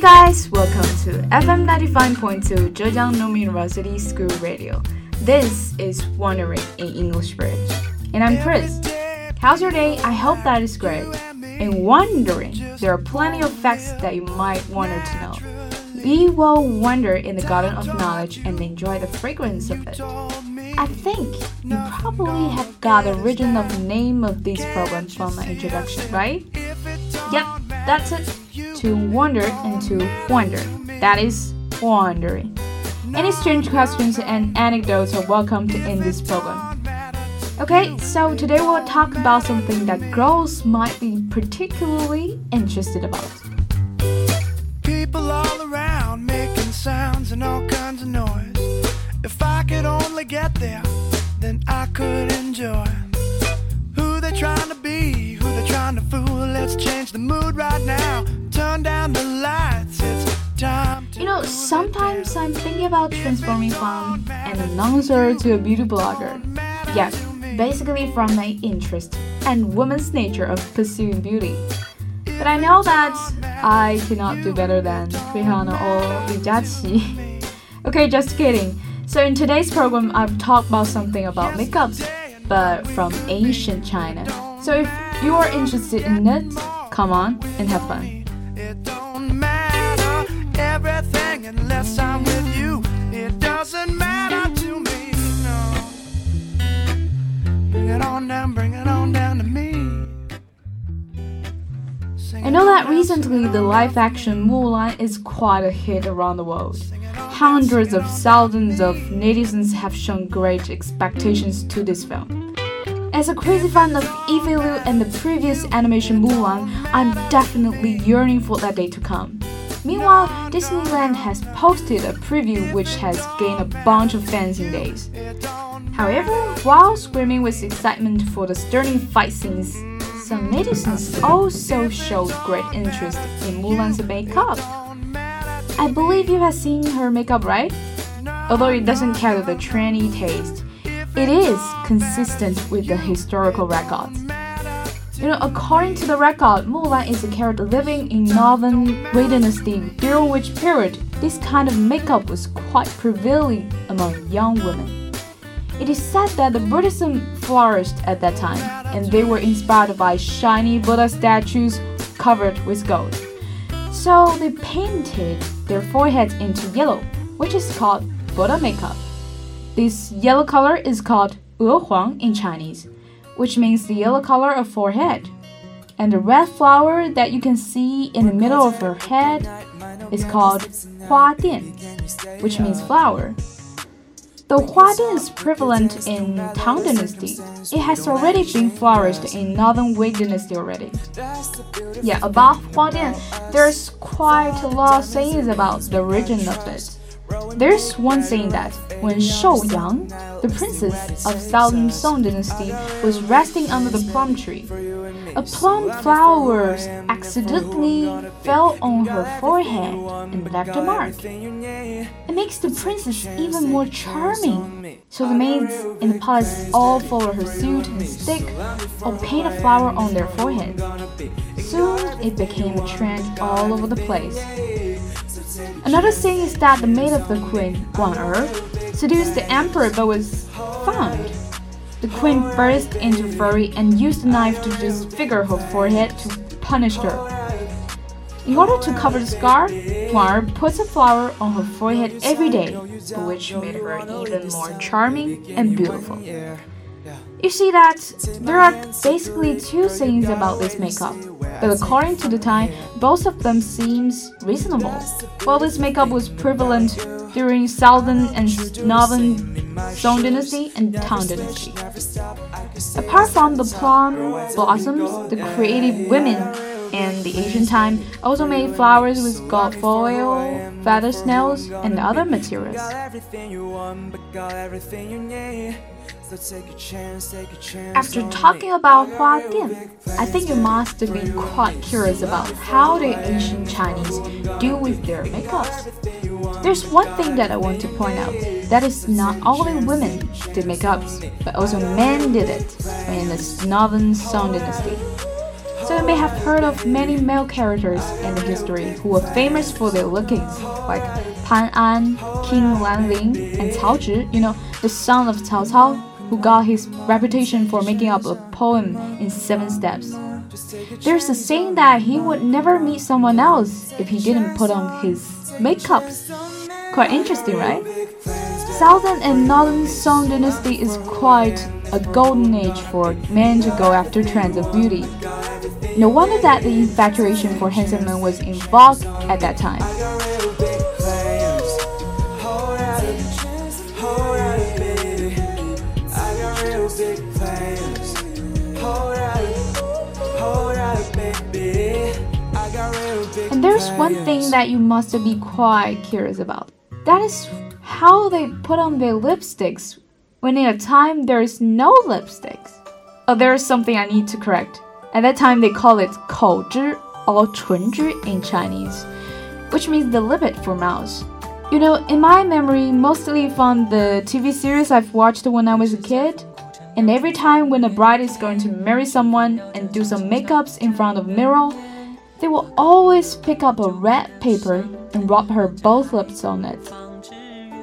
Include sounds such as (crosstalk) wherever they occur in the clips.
Hey guys, welcome to FM 95.2 Zhejiang Normal University School Radio. This is Woandering in English Bridge. And I'm Chris. How's your day? I hope that is great. In Woandering, there are plenty of facts that you might want to know. We will wander in the garden of knowledge and enjoy the fragrance of it. I think you probably have got the original name of this program from my introduction, right? Yep, that's it. To wander and to wonder. That is Woandering. Any strange questions and anecdotes are welcomed in this program. Okay, so today we'll talk about something that girls might be particularly interested about. People all around making sounds and all kinds of noise. If I could only get there, then I could enjoy who they trying to be, who they trying to fool. Let's change the mood right now. You know, sometimes I'm thinking about transforming from an announcer to a beauty blogger. Yeah, basically from my interest and woman's nature of pursuing beauty. But I know that I cannot do better than Rihanna or Li (laughs) Jiaqi. okay, just kidding. So in today's program, I've talked about something about makeups, but from ancient China. So if you are interested in it, come on and have fun. Unless I'm with you. It doesn't matter to me, no. Bring it on down, bring it on down to me. Sing I know that recently the live action Mulan is quite a hit around the world. Hundreds of thousands of netizens have shown great expectations to this film. As a crazy fan of Eve Lu and the previous animation Mulan, I'm definitely yearning for that day to come. Meanwhile, Disneyland has posted a preview which has gained a bunch of fans in days. However, while screaming with excitement for the stirring fight scenes, some netizens also showed great interest in Mulan's makeup. I believe you have seen her makeup, right? Although it doesn't carry the trendy taste, it is consistent with the historical records. You know, according to the record, Mulan is a character living in northern Wei Dynasty, during which period this kind of makeup was quite prevalent among young women. It is said that the Buddhism flourished at that time, and they were inspired by shiny Buddha statues covered with gold. So they painted their foreheads into yellow, which is called Buddha makeup. This yellow color is called 额黄 in Chinese, which means the yellow color of forehead. And the red flower that you can see in the middle of her head is called 花钿, which means flower. Though Huadian is prevalent in Tang Dynasty, it has already been flourished in Northern Wei Dynasty already. Yeah, about Huadian, there's quite a lot of sayings about the origin of it. There's one saying that when Shou Yang, the princess of Southern Song Dynasty, was resting under the plum tree, a plum flower accidentally fell on her forehead and left a mark. It makes the princess even more charming. So the maids in the palace all follow her suit and stick or paint a flower on their forehead. Soon it became a trend all over the place. Another thing is that the maid of the queen, Guan Er, seduced the emperor but was found. The queen burst into fury and used a knife to disfigure her forehead to punish her. In order to cover the scar, Guan Er puts a flower on her forehead every day, which made her even more charming and beautiful. You see that there are basically two sayings about this makeup, but according to the time, both of them seems reasonable. While this makeup was prevalent during Southern and Northern Song Dynasty and Tang Dynasty. Apart from the plum blossoms, the creative women in the ancient time also made flowers with gold foil, feather snails, and other materials. After talking about Hua Dian, I think you must be quite curious about how the ancient Chinese deal with their makeups. There's one thing that I want to point out. That is not only women did makeups, but also men did it in the Northern Song Dynasty. So you may have heard of many male characters in the history who were famous for their lookings, like Pan An, King Lanling, and Cao Zhi, you know, the son of Cao Cao, who got his reputation for making up a poem in seven steps. There's a saying that he would never meet someone else if he didn't put on his makeup. Quite interesting, right? Southern and Northern Song dynasty is quite a golden age for men to go after trends of beauty. No wonder that the infatuation for handsome men was in vogue at that time. And there's one thing that you must be quite curious about. That is how they put on their lipsticks when in a time there is no lipsticks. Oh, there is something I need to correct. At that time, they call it 口脂 or 唇脂 in Chinese, which means the lipid for mouths. You know, in my memory, mostly from the TV series I've watched when I was a kid, and every time when a bride is going to marry someone and do some makeups in front of mirror, they will always pick up a red paper and rub her both lips on it.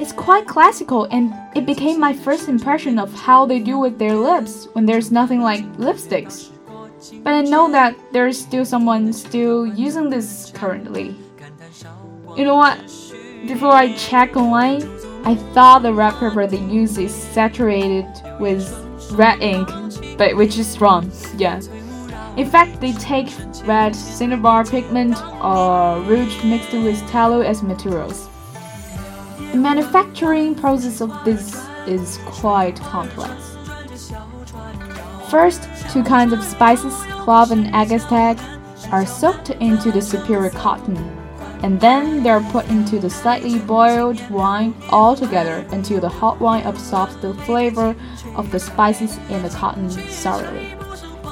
It's quite classical and it became my first impression of how they do with their lips when there's nothing like lipsticks. But I know that there's still someone still using this currently. You know what? Before I check online, I thought the red paper they use is saturated with red ink, but which is wrong. (laughs) Yeah. In fact, they take red cinnabar pigment or rouge mixed with tallow as materials. The manufacturing process of this is quite complex. First, two kinds of spices, clove and agastache, are soaked into the superior cotton, and then they are put into the slightly boiled wine all together until the hot wine absorbs the flavor of the spices in the cotton thoroughly.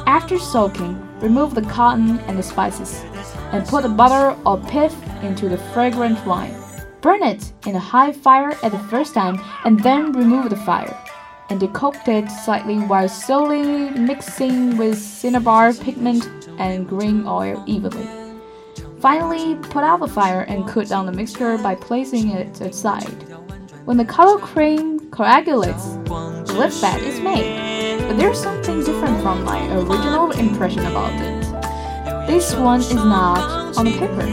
After soaking, remove the cotton and the spices, and put the butter or pith into the fragrant wine. Burn it in a high fire at the first time and then remove the fire. And decoct it slightly while slowly mixing with cinnabar pigment and green oil evenly. Finally, put out the fire and cool down the mixture by placing it aside. When the color cream coagulates, the lip fat is made. But there's something different from my original impression about it. This one is not on the paper.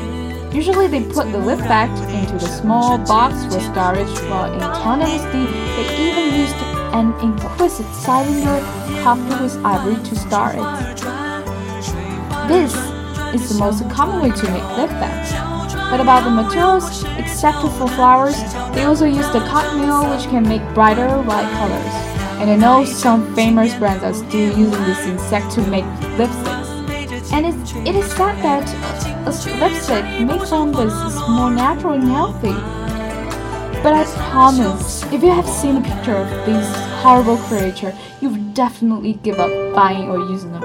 Usually they put the lip back into the small box with garbage for storage, while in Tang they even used an exquisite cylinder covered with ivory to store it. This is the most common way to make lip. But about the materials, except for flowers, they also use the cochineal which can make brighter white colors. And I know some famous brands are still using this insect to make lipsticks. And it's, it is said that a lipstick made from this is more natural and healthy. But I promise, if you have seen a picture of this horrible creature, you would definitely give up buying or using them.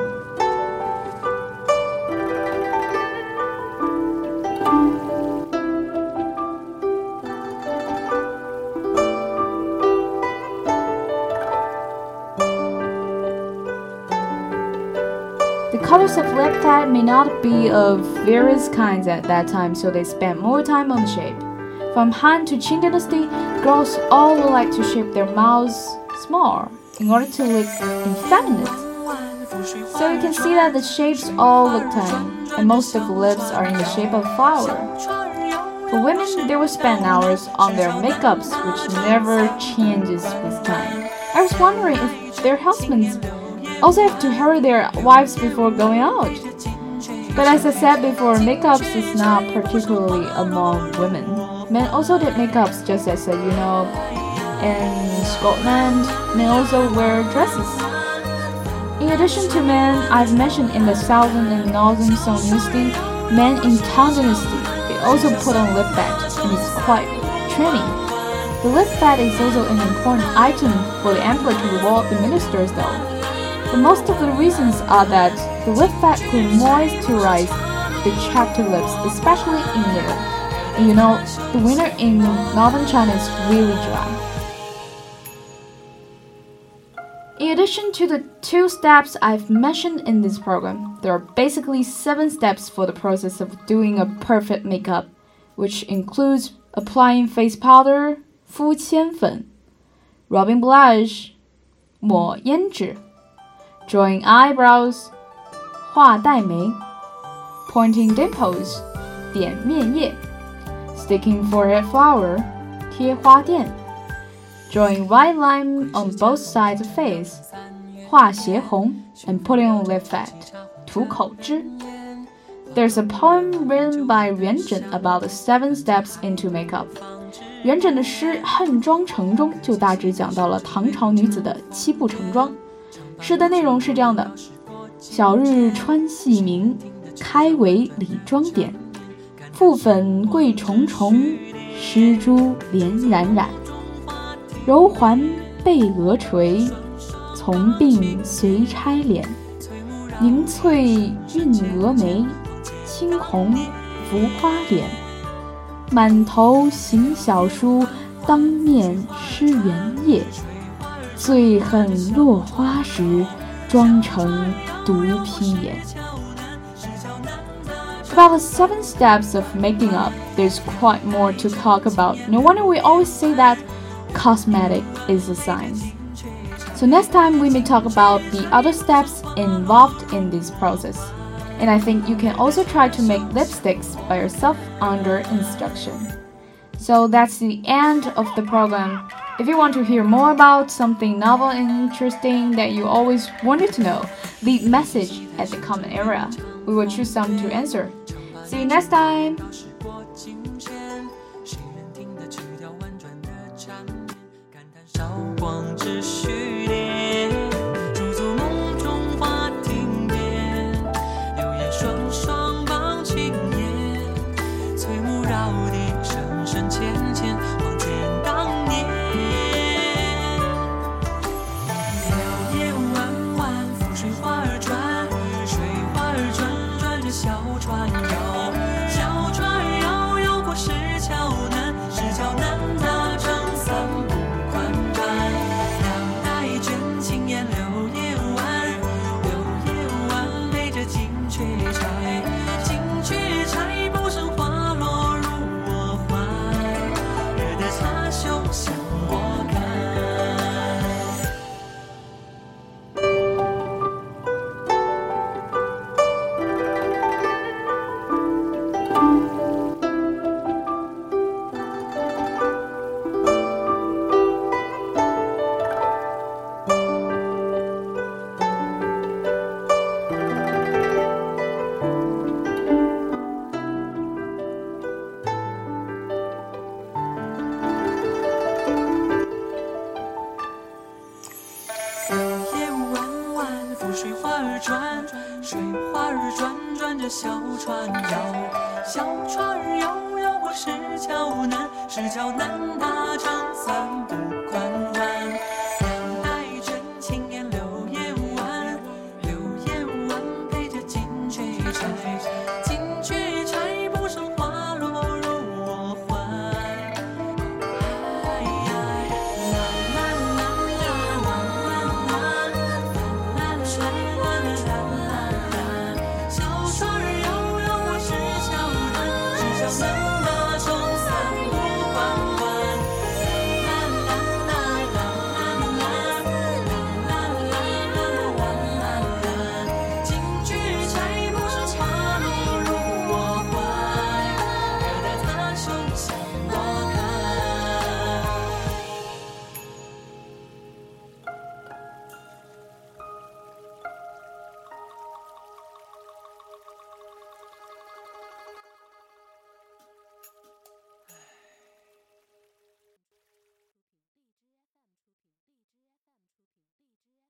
The colors of lipstick may not be of various kinds at that time, so they spent more time on the shape. From Han to Qing Dynasty, girls all like to shape their mouths small in order to look effeminate. So you can see that the shapes all look tiny, and most of the lips are in the shape of flower. For women, they will spend hours on their makeups, which never changes with time. I was wondering if their husbands also have to hurry their wives before going out. But as I said before, makeups is not particularly among women. Men also did makeups just as uh, you know, in Scotland, men also wear dresses. In addition to men, I've mentioned in the southern and northern Song dynasty, men in Tang dynasty, they also put on lip fat, and it's quite trendy. The lip fat is also an important item for the emperor to reward the ministers though. But most of the reasons are that the lip fat could moisturize the chapped lips, especially in winter. You know, the winter in northern China is really dry. In addition to the two steps I've mentioned in this program, there are basically seven steps for the process of doing a perfect makeup, which includes applying face powder, 敷铅粉, rubbing blush, 抹胭脂, drawing eyebrows, 画黛眉, pointing dimples, 点面靥。Sticking for a flower, 贴花钿. Drawing white line on both sides of face, 画斜红 and putting on lip fat, 涂口脂. There's a poem written by Yuan Zhen about seven steps into makeup. 元稹的诗《恨妆成中》就大致讲到了唐朝女子的七步成妆。诗的内容是这样的：小日穿细明，开为理妆点，覆粉桂重重，施朱连染染。柔环被额垂，从鬓随钗敛。凝翠晕蛾眉，轻红浮花脸。满头行小书，当面施圆叶。最恨落花时，妆成独披颜。About the seven steps of making up, there's quite more to talk about. No wonder we always say that cosmetic is a science. So next time we may talk about the other steps involved in this process. And I think you can also try to make lipsticks by yourself under instruction. So that's the end of the program. If you want to hear more about something novel and interesting that you always wanted to know, leave message at the comment area. We will choose some to answer. See you next time. 小船儿摇摇过石桥南，石桥南搭成三步。